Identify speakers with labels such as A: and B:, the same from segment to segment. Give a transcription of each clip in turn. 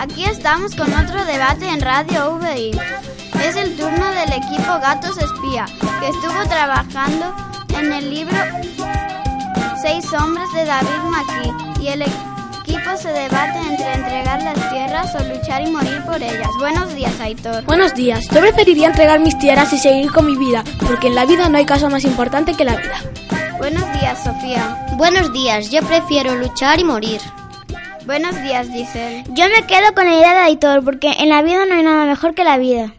A: Aquí estamos con otro debate en Radio VI. Es el turno del equipo Gatos Espía, que estuvo trabajando en el libro Seis hombres de David McKee y el equipo se debate entre entregar las tierras o luchar y morir por ellas. Buenos días, Aitor.
B: Buenos días, yo preferiría entregar mis tierras y seguir con mi vida, porque en la vida no hay cosa más importante que la vida.
A: Buenos días, Sofía.
C: Buenos días, yo prefiero luchar y morir.
A: Buenos días, Giselle.
D: Yo me quedo con la idea de Aitor, porque en la vida no hay nada mejor que la vida.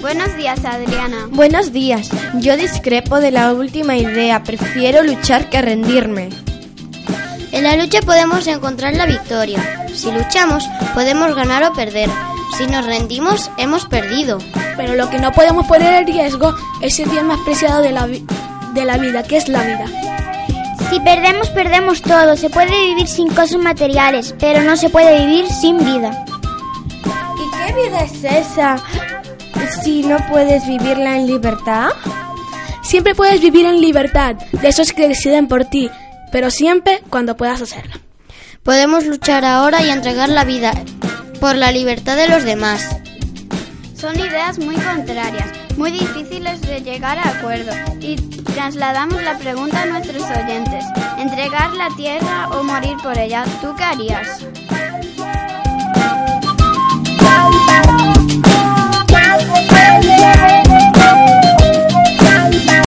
A: Buenos días, Adriana.
E: Buenos días. Yo discrepo de la última idea. Prefiero luchar que rendirme.
C: En la lucha podemos encontrar la victoria. Si luchamos, podemos ganar o perder. Si nos rendimos, hemos perdido.
B: Pero lo que no podemos poner en riesgo es el bien más preciado de la, de la vida, que es la vida.
D: Si perdemos, perdemos todo. Se puede vivir sin cosas materiales, pero no se puede vivir sin vida.
E: ¿Y qué vida es esa si no puedes vivirla en libertad?
B: Siempre puedes vivir en libertad, de esos que deciden por ti, pero siempre cuando puedas hacerlo.
C: Podemos luchar ahora y entregar la vida por la libertad de los demás.
A: Son ideas muy contrarias, muy difíciles de llegar a acuerdo y trasladamos la pregunta a nuestros oyentes. ¿Entregar la tierra o morir por ella? ¿Tú qué harías?